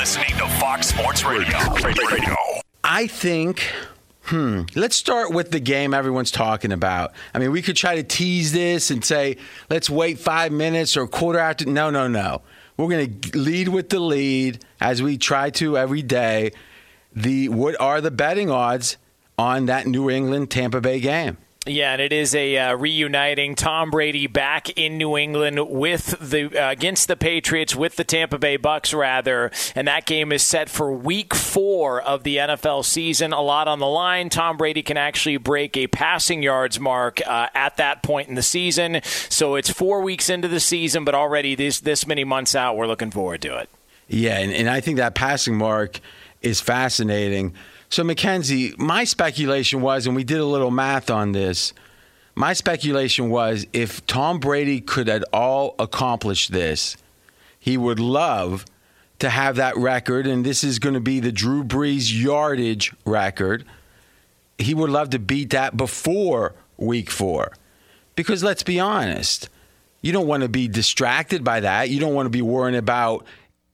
listening to Fox Sports Radio. Radio. I think. Hmm. Let's start with the game everyone's talking about. I mean, we could try to tease this and say, let's wait five minutes or a quarter after. No, no, no. We're going to lead with the lead as we try to every day. The what are the betting odds on that New England Tampa Bay game? Yeah, and it is a uh, reuniting Tom Brady back in New England with the uh, against the Patriots with the Tampa Bay Bucks rather, and that game is set for Week Four of the NFL season. A lot on the line. Tom Brady can actually break a passing yards mark uh, at that point in the season. So it's four weeks into the season, but already this this many months out, we're looking forward to it. Yeah, and, and I think that passing mark is fascinating. So, Mackenzie, my speculation was, and we did a little math on this. My speculation was if Tom Brady could at all accomplish this, he would love to have that record, and this is going to be the Drew Brees yardage record. He would love to beat that before week four. Because let's be honest, you don't want to be distracted by that. You don't want to be worrying about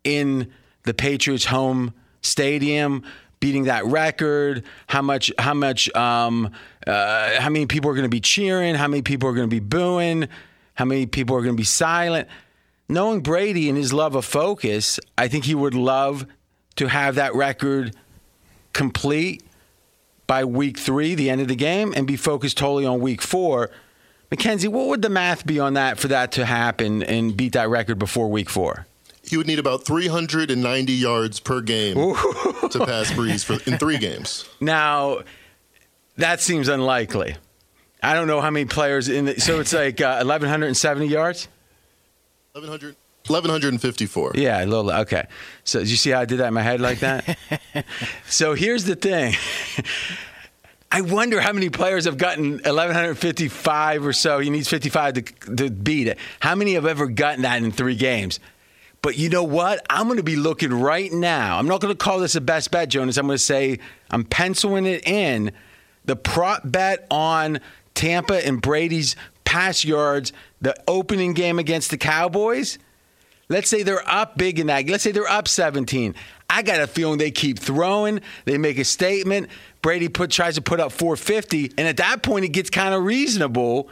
in the Patriots' home stadium beating that record, how much, how much, um, uh, how many people are going to be cheering, how many people are going to be booing, how many people are going to be silent. Knowing Brady and his love of focus, I think he would love to have that record complete by week three, the end of the game, and be focused totally on week four. Mackenzie, what would the math be on that for that to happen and beat that record before week four? He would need about 390 yards per game to pass Brees for, in three games. Now, that seems unlikely. I don't know how many players in the, so it's like uh, 1170 yards. 1100 1154. Yeah, a little. Okay. So, did you see how I did that in my head like that? so, here's the thing. I wonder how many players have gotten 1155 or so. He needs 55 to, to beat it. How many have ever gotten that in three games? But you know what? I'm going to be looking right now. I'm not going to call this a best bet, Jonas. I'm going to say I'm penciling it in. The prop bet on Tampa and Brady's pass yards, the opening game against the Cowboys. Let's say they're up big in that. Let's say they're up 17. I got a feeling they keep throwing. They make a statement. Brady put tries to put up 450, and at that point, it gets kind of reasonable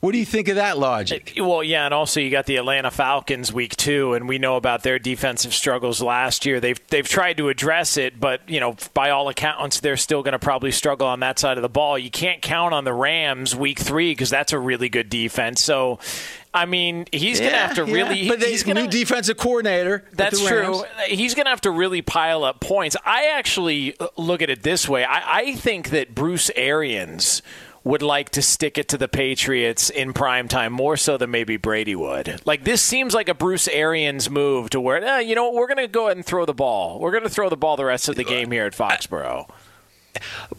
what do you think of that logic? Uh, well, yeah, and also you got the Atlanta Falcons week two, and we know about their defensive struggles last year. They've they've tried to address it, but you know, by all accounts, they're still going to probably struggle on that side of the ball. You can't count on the Rams week three because that's a really good defense. So. I mean, he's yeah, going to have to really. Yeah. But he's gonna, new defensive coordinator. That's true. He's going to have to really pile up points. I actually look at it this way. I, I think that Bruce Arians would like to stick it to the Patriots in prime time more so than maybe Brady would. Like this seems like a Bruce Arians move to where eh, you know what, we're going to go ahead and throw the ball. We're going to throw the ball the rest of the game here at Foxborough.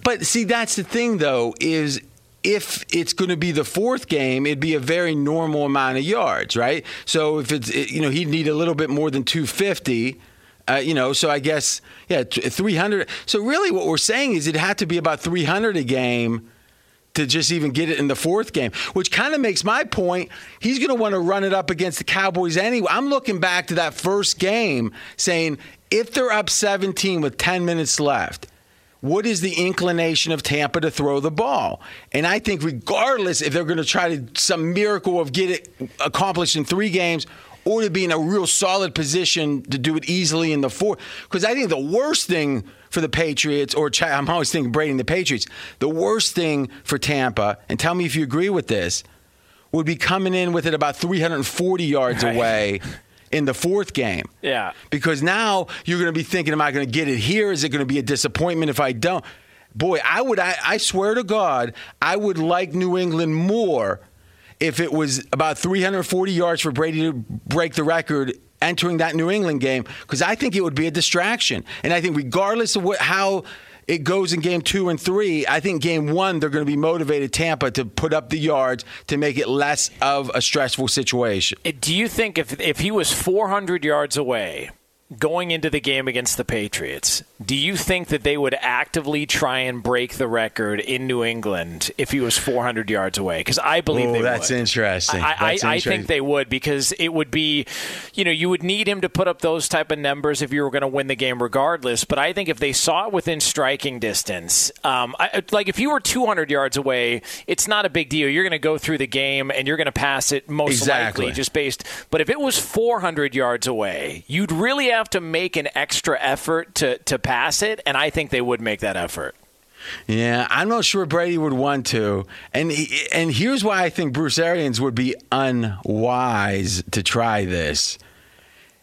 But see, that's the thing though is if it's going to be the fourth game, it'd be a very normal amount of yards, right? So if it's you know he'd need a little bit more than 250. Uh, you know, so I guess yeah, 300. So really, what we're saying is it had to be about 300 a game to just even get it in the fourth game, which kind of makes my point. He's going to want to run it up against the Cowboys anyway. I'm looking back to that first game saying if they're up 17 with 10 minutes left, what is the inclination of Tampa to throw the ball? And I think regardless if they're going to try to some miracle of get it accomplished in three games or to be in a real solid position to do it easily in the fourth, because I think the worst thing – for the Patriots, or I'm always thinking Brady and the Patriots. The worst thing for Tampa, and tell me if you agree with this, would be coming in with it about 340 yards right. away in the fourth game. Yeah. Because now you're going to be thinking, am I going to get it here? Is it going to be a disappointment if I don't? Boy, I would, I, I swear to God, I would like New England more if it was about 340 yards for Brady to break the record entering that New England game because I think it would be a distraction. And I think regardless of what how it goes in game two and three, I think game one they're going to be motivated Tampa to put up the yards to make it less of a stressful situation. Do you think if if he was 400 yards away going into the game against the Patriots, do you think that they would actively try and break the record in New England if he was 400 yards away? Because I believe Ooh, they that's would. interesting. I, I, That's I interesting. think they would because it would be, you know, you would need him to put up those type of numbers if you were going to win the game regardless. But I think if they saw it within striking distance, um, I, like if you were 200 yards away, it's not a big deal. You're going to go through the game and you're going to pass it most Exactly. likely just based. But if it was 400 yards away, you'd really have to make an extra effort to, to pass it. And I think they would make that effort. Yeah, I'm not sure Brady would want to. And he, and here's why I think Bruce Arians would be unwise to try this.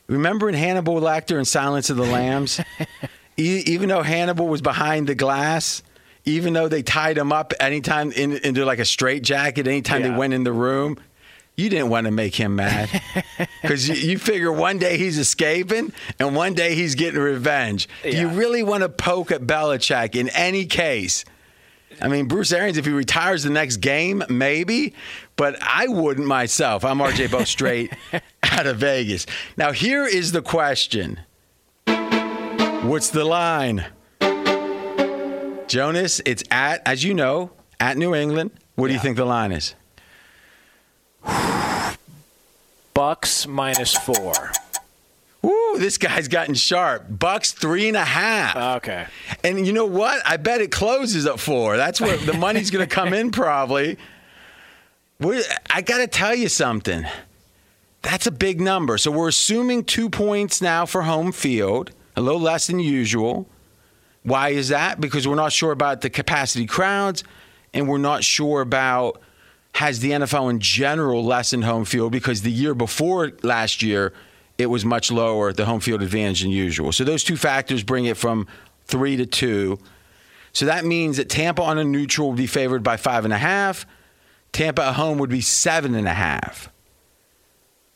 Remember in Hannibal Lecter and Silence of the Lambs? e- even though Hannibal was behind the glass, even though they tied him up anytime in, into like a straight jacket, anytime Yeah. they went in the room, you didn't want to make him mad because you, you figure one day he's escaping and one day he's getting revenge. Do you really want to poke at Belichick in any case? I mean, Bruce Arians, if he retires the next game, maybe, but I wouldn't myself. I'm RJ Bell straight out of Vegas. Now, here is the question What's the line? Jonas, it's at, as you know, at New England. What do you think the line is? Bucks minus four. Woo, this guy's gotten sharp. Bucks three and a half. Okay. And you know what? I bet it closes at four. That's where the money's going to come in probably. We're, I got to tell you something. That's a big number. So we're assuming two points now for home field, a little less than usual. Why is that? Because we're not sure about the capacity crowds, and we're not sure about has the NFL in general lessened home field because the year before last year it was much lower the home field advantage than usual. So those two factors bring it from three to two. So that means that Tampa on a neutral would be favored by five and a half. Tampa at home would be seven and a half.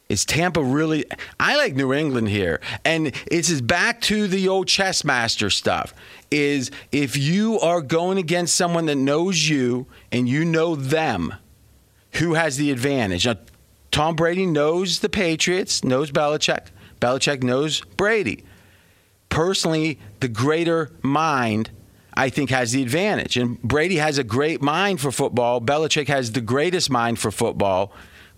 Is Tampa really? I like New England here, and it's is back to the old chess master stuff. Is if you are going against someone that knows you and you know them, who has the advantage? Now, Tom Brady knows the Patriots, knows Belichick. Belichick knows Brady. Personally, the greater mind, I think, has the advantage. And Brady has a great mind for football. Belichick has the greatest mind for football.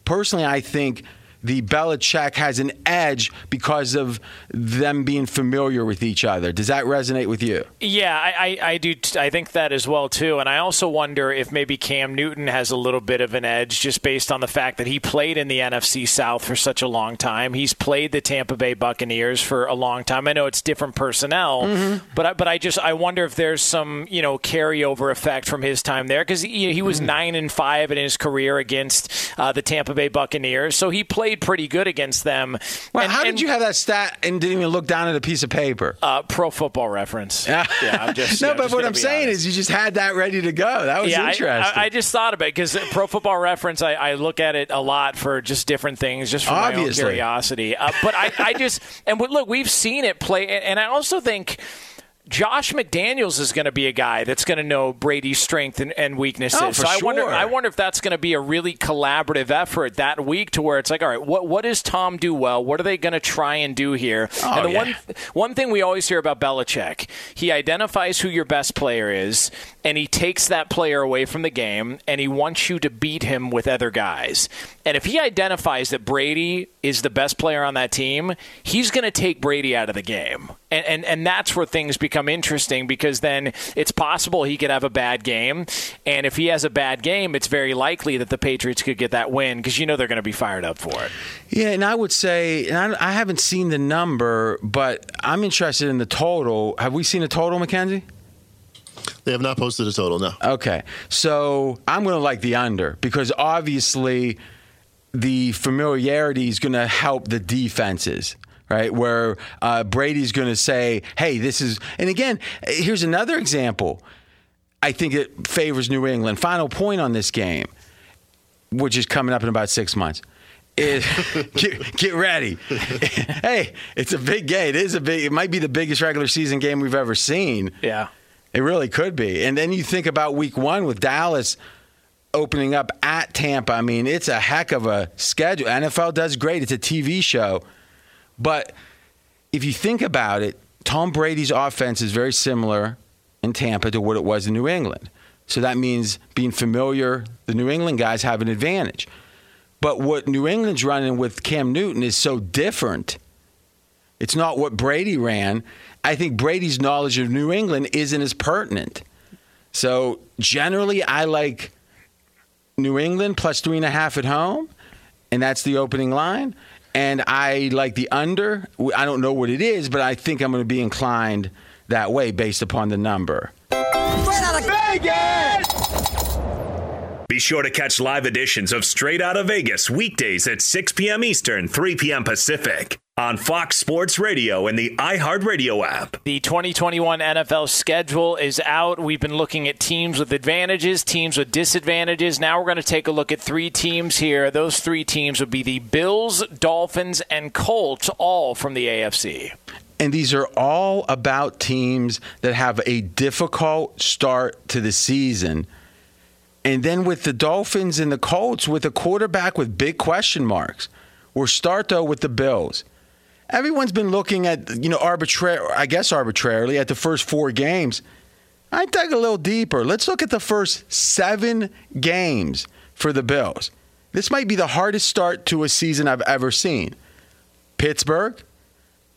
Personally, I think the Belichick has an edge because of them being familiar with each other. Does that resonate with you? Yeah, I, I, I do. T- I think that as well too, and I also wonder if maybe Cam Newton has a little bit of an edge just based on the fact that he played in the NFC South for such a long time. He's played the Tampa Bay Buccaneers for a long time. I know it's different personnel, but I, but I just I wonder if there's some you know carryover effect from his time there because he, he was nine and five in his career against uh, the Tampa Bay Buccaneers, so he played pretty good against them. Well, And- how and, did you have that stat and didn't even look down at a piece of paper? uh, Pro Football Reference? yeah, I'm just no, but just what I'm saying honest. is you just had that ready to go. That was yeah, interesting. I, I just thought about it because Pro Football Reference, I, I look at it a lot for just different things, just for my own curiosity. Uh, but I, I just and look, we've seen it play, and, and I also think. Josh McDaniels is going to be a guy that's going to know Brady's strength and, and weaknesses. Oh, for so I wonder, sure. I wonder if that's going to be a really collaborative effort that week, to where it's like, all right, what what does Tom do well? What are they going to try and do here? Oh, and the yeah. one one thing we always hear about Belichick, he identifies who your best player is, and he takes that player away from the game, and he wants you to beat him with other guys. And if he identifies that Brady is the best player on that team, he's going to take Brady out of the game. And, and and that's where things become interesting because then it's possible he could have a bad game, and if he has a bad game, it's very likely that the Patriots could get that win because you know they're going to be fired up for it. Yeah, and I would say, and I, I haven't seen the number, but I'm interested in the total. Have we seen a total, Mackenzie? They have not posted a total, no. Okay, so I'm going to like the under because obviously the familiarity is going to help the defenses. Right, where uh, Brady's going to say, "Hey, this is," and again, here's another example. I think it favors New England. Final point on this game, which is coming up in about six months. Is get, get ready. hey, it's a big game. It is a big. It might be the biggest regular season game we've ever seen. Yeah. It really could be. And then you think about week one with Dallas opening up at Tampa. I mean, it's a heck of a schedule. NFL does great. It's a TV show. But if you think about it, Tom Brady's offense is very similar in Tampa to what it was in New England. So that means being familiar, the New England guys have an advantage. But what New England's running with Cam Newton is so different. It's not what Brady ran. I think Brady's knowledge of New England isn't as pertinent. So generally, I like New England plus three and a half at home, and that's the opening line. And I like the under. I don't know what it is, but I think I'm going to be inclined that way based upon the number. Be sure to catch live editions of Straight Out of Vegas weekdays at 6 p.m. Eastern, 3 p.m. Pacific on Fox Sports Radio and the iHeartRadio app. The 2021 NFL schedule is out. We've been looking at teams with advantages, teams with disadvantages. Now we're going to take a look at three teams here. Those three teams would be the Bills, Dolphins, and Colts, all from the AFC. And these are all about teams that have a difficult start to the season. And then with the Dolphins and the Colts, with a quarterback with big question marks. We'll start though with the Bills. Everyone's been looking at, you know, arbitrary, I guess arbitrarily, at the first four games. I dug a little deeper. Let's look at the first seven games for the Bills. This might be the hardest start to a season I've ever seen. Pittsburgh,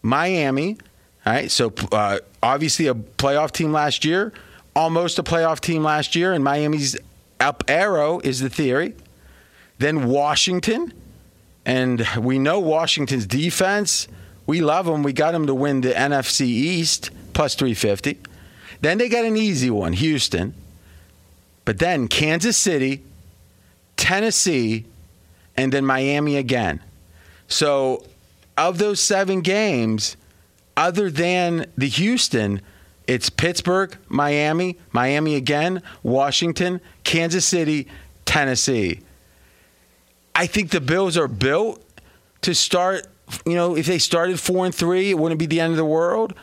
Miami, all right, so uh, obviously a playoff team last year, almost a playoff team last year, and Miami's up arrow is the theory. Then Washington, and we know Washington's defense. We love them. We got them to win the NFC East plus 350. Then they got an easy one, Houston. But then Kansas City, Tennessee, and then Miami again. So, of those seven games, other than the Houston, it's Pittsburgh, Miami, Miami again, Washington, Kansas City, Tennessee. I think the Bills are built to start. You know, if they started four and three, it wouldn't be the end of the world.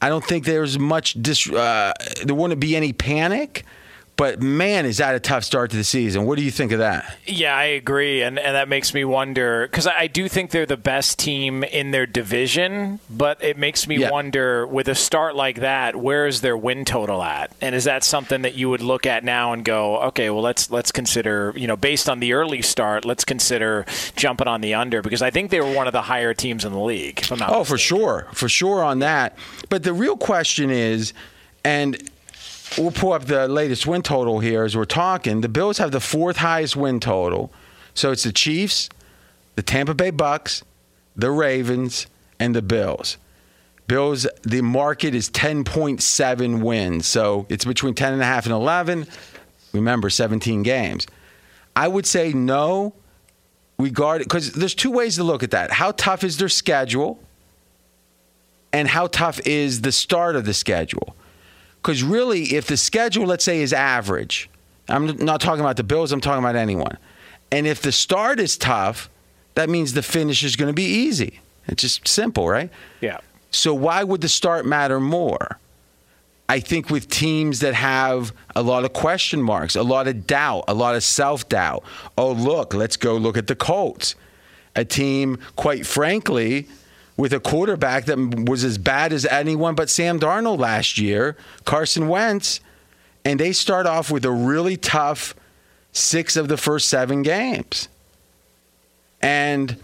I don't think there's much. Dis, uh, there wouldn't be any panic. But man, is that a tough start to the season? What do you think of that? Yeah, I agree, and and that makes me wonder because I do think they're the best team in their division, but it makes me Yeah. wonder with a start like that, where is their win total at, and is that something that you would look at now and go, okay, well let's let's consider, you know, based on the early start, let's consider jumping on the under because I think they were one of the higher teams in the league. if I'm not Oh, for sure, for sure on that. But the real question is, and we'll pull up the latest win total here as we're talking. The Bills have the fourth highest win total, so it's the Chiefs, the Tampa Bay Bucks, the Ravens, and the Bills. Bills, the market is 10.7 wins, so it's between 10 and a half and 11. Remember, 17 games. I would say no, regard because there's two ways to look at that. How tough is their schedule? and how tough is the start of the schedule? Because really, if the schedule, let's say, is average, I'm not talking about the Bills, I'm talking about anyone. And if the start is tough, that means the finish is going to be easy. It's just simple, right? Yeah. So why would the start matter more? I think with teams that have a lot of question marks, a lot of doubt, a lot of self doubt. Oh, look, let's go look at the Colts. A team, quite frankly, with a quarterback that was as bad as anyone but Sam Darnold last year, Carson Wentz, and they start off with a really tough six of the first seven games. And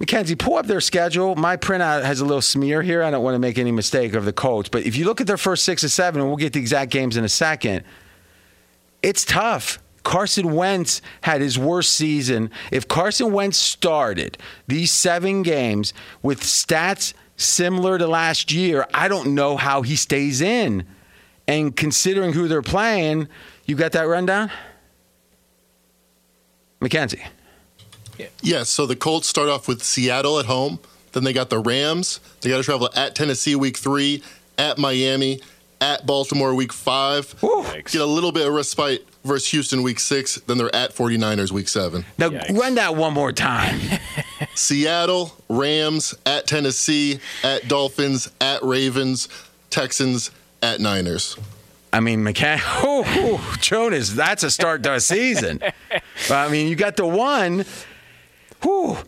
Mackenzie, pull up their schedule. My printout has a little smear here. I don't want to make any mistake of the Colts, but if you look at their first six or seven, and we'll get the exact games in a second, it's tough. Carson Wentz had his worst season. If Carson Wentz started these seven games with stats similar to last year, I don't know how he stays in. And considering who they're playing, you got that rundown? Mackenzie. Yes, so the Colts start off with Seattle at home. Then they got the Rams. They got to travel at Tennessee week three, at Miami, at Baltimore week five. Get a little bit of respite versus Houston week six. Then they're at 49ers week seven. Now Yikes. run that one more time. Seattle, Rams, at Tennessee, at Dolphins, at Ravens, Texans, at Niners. I mean, McCann, oh, oh, Jonas, that's a start to a season. I mean, you got the one. Whew.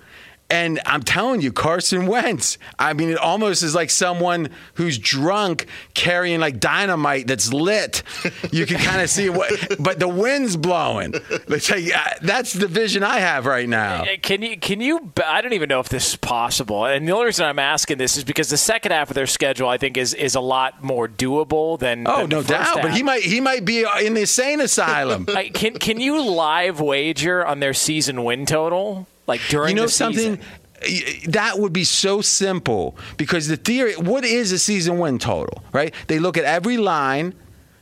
And I'm telling you, Carson Wentz, I mean, it almost is like someone who's drunk carrying like dynamite that's lit. You can kind of see what, but the wind's blowing. It's like, uh, that's the vision I have right now. Can you, can you, I don't even know if this is possible. And the only reason I'm asking this is because the second half of their schedule, I think, is, is a lot more doable than. Oh, than no doubt. Half. But he might, he might be in the insane asylum. can, can you live wager on their season win total? Like during you know something season? that would be so simple because the theory what is a season win total right they look at every line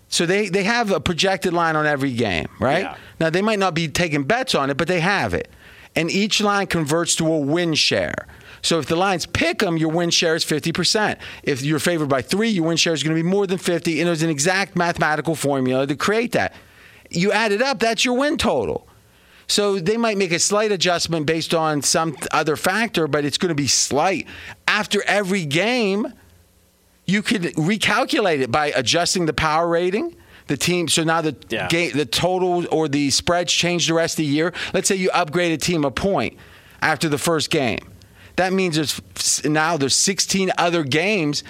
so they, they have a projected line on every game right Yeah. now they might not be taking bets on it but they have it and each line converts to a win share so if the lines pick them, your win share is 50%. If you're favored by three, your win share is going to be more than 50. And there's an exact mathematical formula to create that. You add it up, that's your win total. So they might make a slight adjustment based on some other factor, but it's going to be slight. After every game, you could recalculate it by adjusting the power rating. The team, so now the Yeah. game, the total or the spreads change the rest of the year. Let's say you upgrade a team a point after the first game. That means there's now there's 16 other games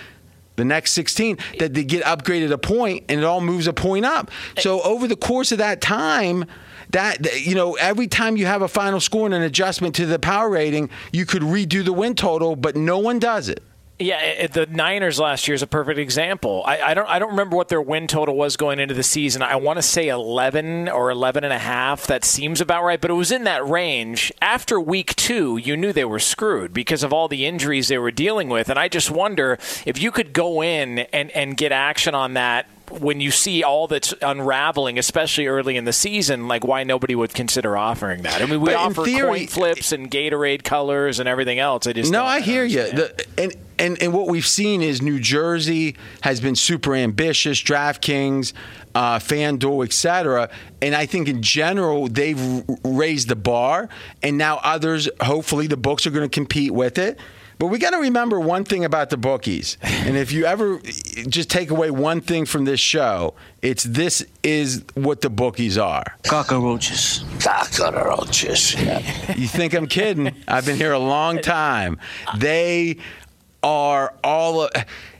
the next 16 that they get upgraded a point and it all moves a point up. So over the course of that time, that you know, every time you have a final score and an adjustment to the power rating, you could redo the win total, but no one does it. Yeah, the Niners last year is a perfect example. I, I don't I don't remember what their win total was going into the season. I want to say 11 or 11 and a half. That seems about right, but it was in that range. After week 2, you knew they were screwed because of all the injuries they were dealing with, and I just wonder if you could go in and and get action on that when you see all that's unraveling, especially early in the season, like why nobody would consider offering that. I mean, we But offer theory- coin flips and Gatorade colors and everything else. I just No, don't- I hear you. The, and, and and what we've seen is New Jersey has been super ambitious, DraftKings, uh, FanDuel, etc. And I think in general they've raised the bar, and now others, hopefully, the books are going to compete with it. But we got to remember one thing about the bookies. And if you ever just take away one thing from this show, it's this is what the bookies are. Cockroaches. Cockroaches. You think I'm kidding? I've been here a long time. They are all.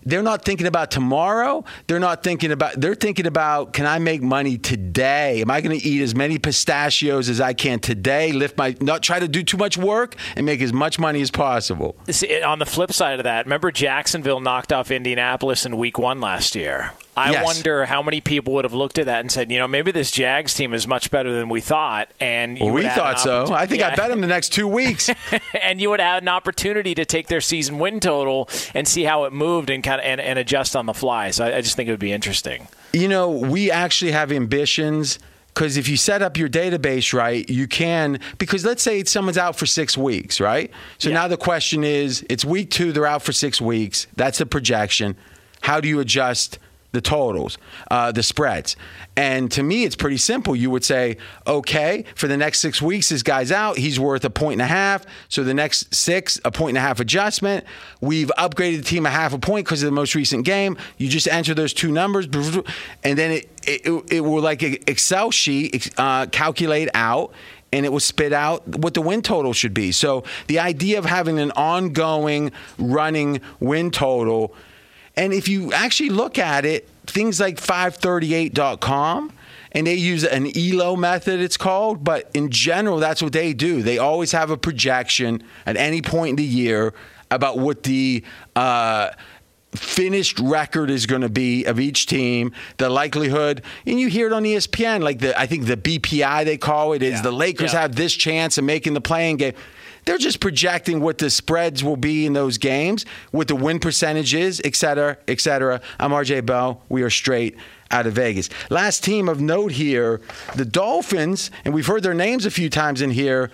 They're not thinking about tomorrow. They're not thinking about. They're thinking about can I make money today? Am I going to eat as many pistachios as I can today? Lift my not try to do too much work and make as much money as possible. See, on the flip side of that, remember Jacksonville knocked off Indianapolis in week one last year. I Yes. wonder how many people would have looked at that and said, you know, maybe this Jags team is much better than we thought. And Well, we thought so. I think I bet them the next two weeks. and you would have an opportunity to take their season win total and see how it moved and kind of and, and adjust on the fly. So I, I just think it would be interesting. You know, we actually have ambitions because if you set up your database right, you can. Because let's say someone's out for six weeks, right? So Yeah. now the question is it's week two, they're out for six weeks. That's the projection. How do you adjust the totals, uh, the spreads? And to me, it's pretty simple. You would say, okay, for the next six weeks, this guy's out. He's worth a point and a half. So the next six, a point and a half adjustment. We've upgraded the team a half a point because of the most recent game. You just enter those two numbers, and then it it, it will like Excel sheet uh, calculate out. And it will spit out what the win total should be. So the idea of having an ongoing running win total and if you actually look at it, things like 538.com, and they use an ELO method, it's called, but in general, that's what they do. They always have a projection at any point in the year about what the uh, finished record is going to be of each team, the likelihood, and you hear it on ESPN, like the I think the BPI they call it is Yeah. the Lakers Yeah. have this chance of making the play-in game. They're just projecting what the spreads will be in those games, what the win percentage is, et cetera, et cetera. I'm RJ Bell. We are straight out of Vegas. Last team of note here, the Dolphins, and we've heard their names a few times in here.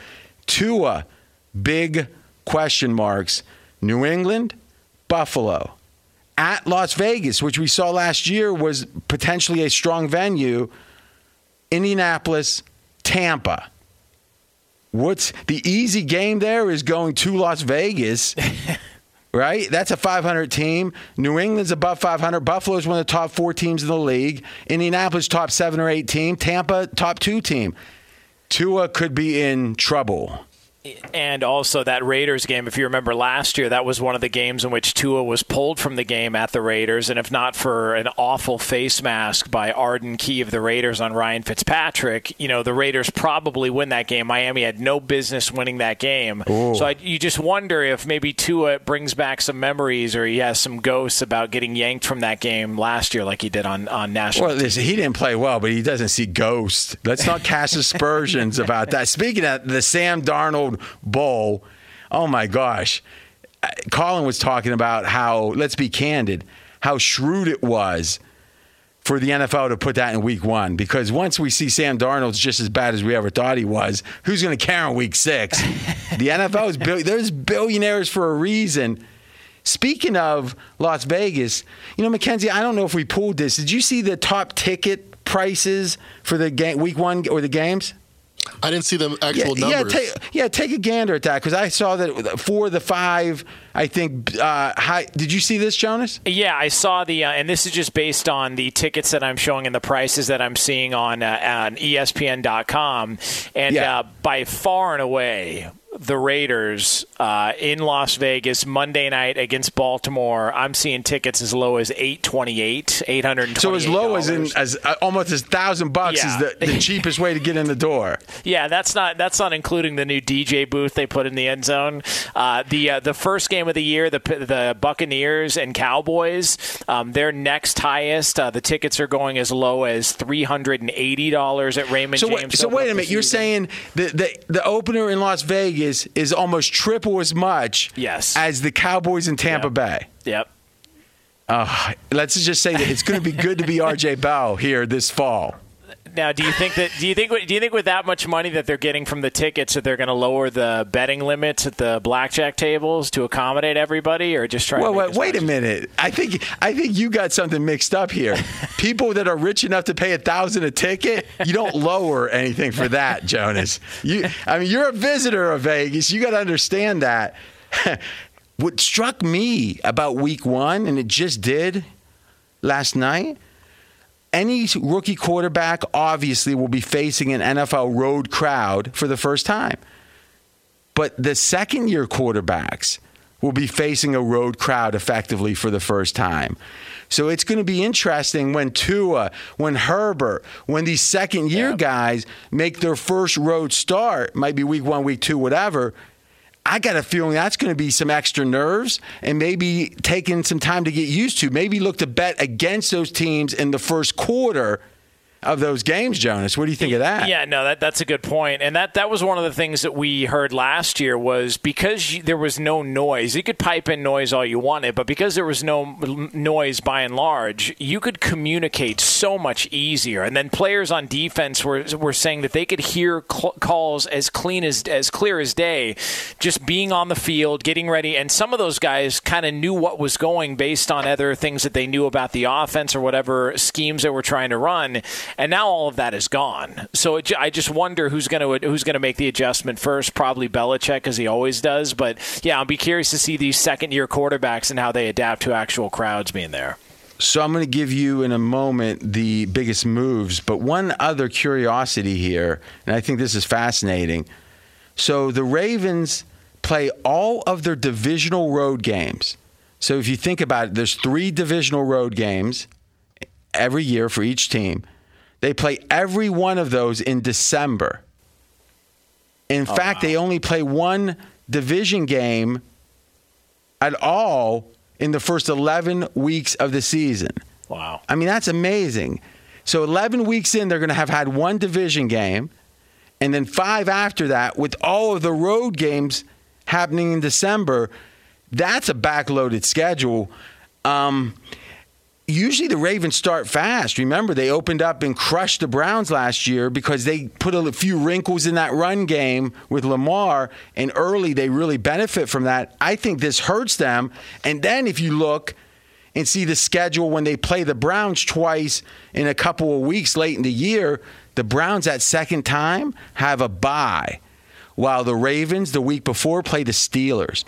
Tua, big question marks. New England, Buffalo. At Las Vegas, which we saw last year was potentially a strong venue. Indianapolis, Tampa. What's the easy game there is going to Las Vegas, right? That's a 500 team. New England's above 500. Buffalo's one of the top four teams in the league. Indianapolis, top seven or eight team. Tampa, top two team. Tua could be in trouble. And also that Raiders game, if you remember last year, that was one of the games in which Tua was pulled from the game at the Raiders. And if not for an awful face mask by Arden Key of the Raiders on Ryan Fitzpatrick, you know, the Raiders probably win that game. Miami had no business winning that game. Ooh. So I, you just wonder if maybe Tua brings back some memories or he has some ghosts about getting yanked from that game last year like he did on, on national. Well, listen, he didn't play well, but he doesn't see ghosts. Let's not cast aspersions about that. Speaking of the Sam Darnold Bowl. Oh my gosh. Colin was talking about how, let's be candid, how shrewd it was for the NFL to put that in week one because once we see Sam Darnold's just as bad as we ever thought he was, who's going to care in week six? the NFL is there's billionaires for a reason. Speaking of Las Vegas, you know, Mackenzie, I don't know if we pulled this. Did you see the top ticket prices for the game, week one or the games? I didn't see the actual yeah, numbers. Yeah, take, yeah, take a gander at that because I saw that for the five, I think. Uh, high, did you see this, Jonas? Yeah, I saw the, uh, and this is just based on the tickets that I'm showing and the prices that I'm seeing on, uh, on ESPN.com. And yeah. Uh, by far and away, the Raiders uh, in Las Vegas Monday night against Baltimore. I'm seeing tickets as low as eight twenty eight, eight hundred. So as low as in as uh, almost a thousand bucks yeah. is the, the cheapest way to get in the door. Yeah, that's not that's not including the new DJ booth they put in the end zone. Uh, the uh, the first game of the year, the the Buccaneers and Cowboys, um, their next highest. Uh, the tickets are going as low as three hundred and eighty dollars at Raymond so James. Wait, so wait a minute, you're saying the, the the opener in Las Vegas Vegas is almost triple as much yes. as the Cowboys in Tampa yep. Bay. Yep. Uh, let's just say that it's going to be good to be RJ Bell here this fall. Now, do you think that do you think do you think with that much money that they're getting from the tickets that they're going to lower the betting limits at the blackjack tables to accommodate everybody, or just try? Well, wait, wait a minute. I think I think you got something mixed up here. People that are rich enough to pay a thousand a ticket, you don't lower anything for that, Jonas. You, I mean, you're a visitor of Vegas. You got to understand that. what struck me about Week One, and it just did last night any rookie quarterback obviously will be facing an NFL road crowd for the first time. But the second year quarterbacks will be facing a road crowd effectively for the first time. So it's going to be interesting when Tua, when Herbert, when these second year yeah. guys make their first road start, might be week one, week two, whatever I got a feeling that's going to be some extra nerves and maybe taking some time to get used to. Maybe look to bet against those teams in the first quarter of those games, Jonas. What do you think of that? Yeah, no, that that's a good point. and that that was one of the things that we heard last year was because there was no noise. You could pipe in noise all you wanted, but because there was no noise by and large, you could communicate so much easier. And then players on defense were were saying that they could hear cl- calls as clean as as clear as day, just being on the field, getting ready. And some of those guys kind of knew what was going based on other things that they knew about the offense or whatever schemes that were trying to run and now all of that is gone. So it, I just wonder who's going to who's going to make the adjustment first. Probably Belichick, as he always does. But yeah, I'll be curious to see these second year quarterbacks and how they adapt to actual crowds being there. So I'm going to give you in a moment the biggest moves, but one other curiosity here, and I think this is fascinating. So the Ravens play all of their divisional road games. So if you think about it, there's three divisional road games every year for each team. They play every one of those in December. In oh, fact, wow. they only play one division game at all in the first 11 weeks of the season. Wow. I mean, that's amazing. So 11 weeks in, they're going to have had one division game, and then five after that, with all of the road games happening in December. That's a backloaded schedule. Um, usually the Ravens start fast. Remember, they opened up and crushed the Browns last year because they put a few wrinkles in that run game with Lamar, and early they really benefit from that. I think this hurts them. And then if you look and see the schedule when they play the Browns twice in a couple of weeks late in the year, the Browns that second time have a bye, while the Ravens the week before play the Steelers.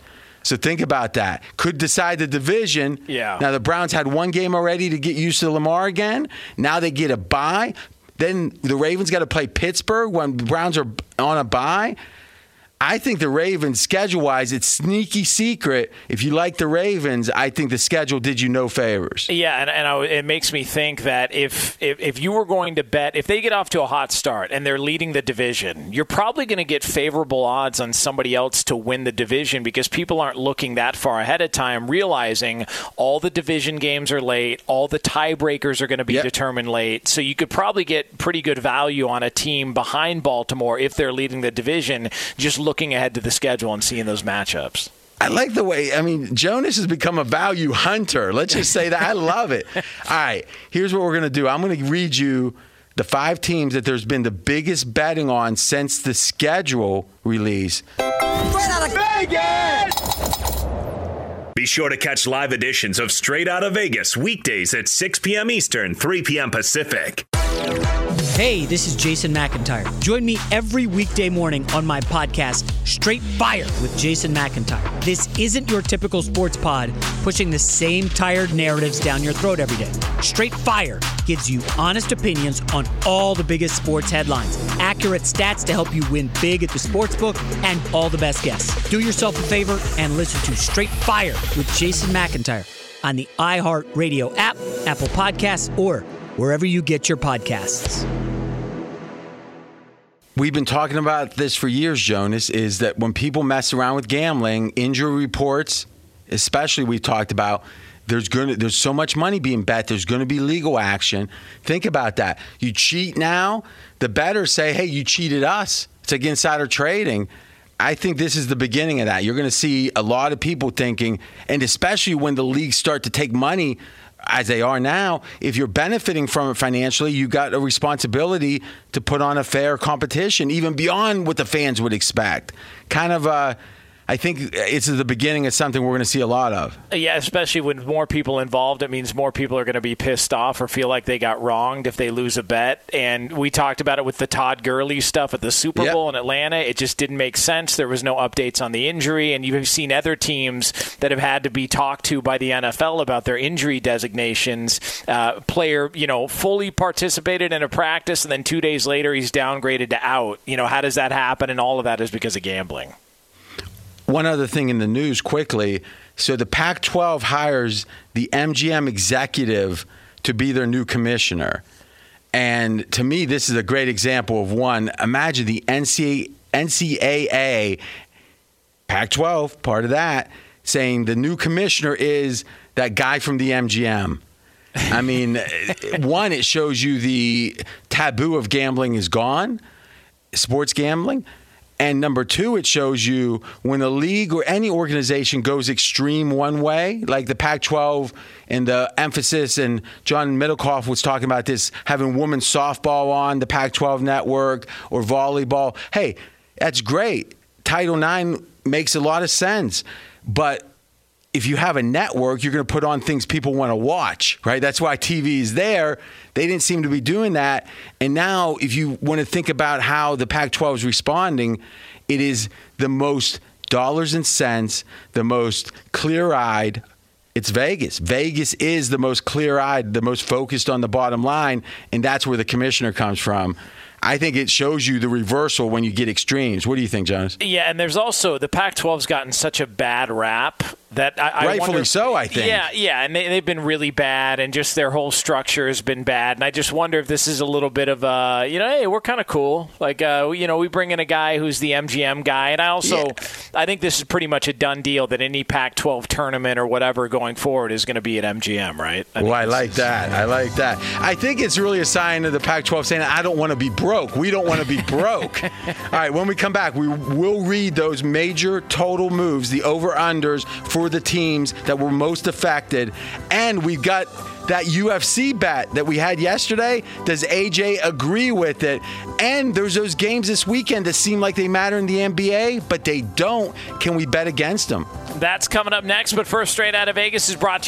So think about that. Could decide the division. Yeah. Now the Browns had one game already to get used to Lamar again. Now they get a bye. Then the Ravens got to play Pittsburgh when the Browns are on a bye. I think the Ravens, schedule wise, it's sneaky secret. If you like the Ravens, I think the schedule did you no favors. Yeah, and, and I, it makes me think that if, if if you were going to bet, if they get off to a hot start and they're leading the division, you're probably going to get favorable odds on somebody else to win the division because people aren't looking that far ahead of time, realizing all the division games are late, all the tiebreakers are going to be Yep. determined late. So you could probably get pretty good value on a team behind Baltimore if they're leading the division, just looking ahead to the schedule and seeing those matchups. I like the way, I mean, Jonas has become a value hunter. Let's just say that. I love it. All right, here's what we're going to do I'm going to read you the five teams that there's been the biggest betting on since the schedule release. Be sure to catch live editions of Straight Out of Vegas weekdays at 6 p.m. Eastern, 3 p.m. Pacific. Hey, this is Jason McIntyre. Join me every weekday morning on my podcast, Straight Fire with Jason McIntyre. This isn't your typical sports pod pushing the same tired narratives down your throat every day. Straight Fire gives you honest opinions on all the biggest sports headlines, accurate stats to help you win big at the sportsbook, and all the best guests. Do yourself a favor and listen to Straight Fire with Jason McIntyre on the iHeartRadio app, Apple Podcasts, or wherever you get your podcasts. We've been talking about this for years, Jonas, is that when people mess around with gambling, injury reports, especially we talked about, there's going to there's so much money being bet, there's going to be legal action. Think about that. You cheat now, the betters say, "Hey, you cheated us." It's like insider trading. I think this is the beginning of that. You're going to see a lot of people thinking, and especially when the leagues start to take money as they are now, if you're benefiting from it financially, you got a responsibility to put on a fair competition, even beyond what the fans would expect. Kind of, uh, I think it's the beginning of something we're going to see a lot of. Yeah, especially with more people involved, it means more people are going to be pissed off or feel like they got wronged if they lose a bet. And we talked about it with the Todd Gurley stuff at the Super Yep. Bowl in Atlanta. It just didn't make sense. There was no updates on the injury, and you've seen other teams that have had to be talked to by the NFL about their injury designations. Uh, player, you know, fully participated in a practice, and then two days later he's downgraded to out. You know, how does that happen? And all of that is because of gambling. One other thing in the news quickly. So the Pac 12 hires the MGM executive to be their new commissioner. And to me, this is a great example of one. Imagine the NCAA, NCAA Pac 12, part of that, saying the new commissioner is that guy from the MGM. I mean, one, it shows you the taboo of gambling is gone, sports gambling. And number two, it shows you when a league or any organization goes extreme one way, like the Pac 12 and the emphasis, and John Middlecoff was talking about this having women's softball on the Pac 12 network or volleyball. Hey, that's great. Title IX makes a lot of sense. But if you have a network, you're going to put on things people want to watch, right? That's why TV is there. They didn't seem to be doing that. And now, if you want to think about how the Pac 12 is responding, it is the most dollars and cents, the most clear eyed. It's Vegas. Vegas is the most clear eyed, the most focused on the bottom line. And that's where the commissioner comes from. I think it shows you the reversal when you get extremes. What do you think, Jonas? Yeah, and there's also the Pac-12's gotten such a bad rap that I, I Rightfully wonder- so, I think. Yeah, yeah, and they, they've been really bad, and just their whole structure has been bad. And I just wonder if this is a little bit of a, you know, hey, we're kind of cool. Like, uh, you know, we bring in a guy who's the MGM guy, and I also, I think this is pretty much a done deal that any Pac-12 tournament or whatever going forward is going to be at MGM, right? Well, I like is- that. I like that. I think it's really a sign of the Pac 12 saying, I don't want to be broke. We don't want to be broke. All right, when we come back, we will read those major total moves, the over unders for the teams that were most affected. And we've got that UFC bet that we had yesterday. Does AJ agree with it? And there's those games this weekend that seem like they matter in the NBA, but they don't. Can we bet against them? That's coming up next. But first, straight out of Vegas is brought to you.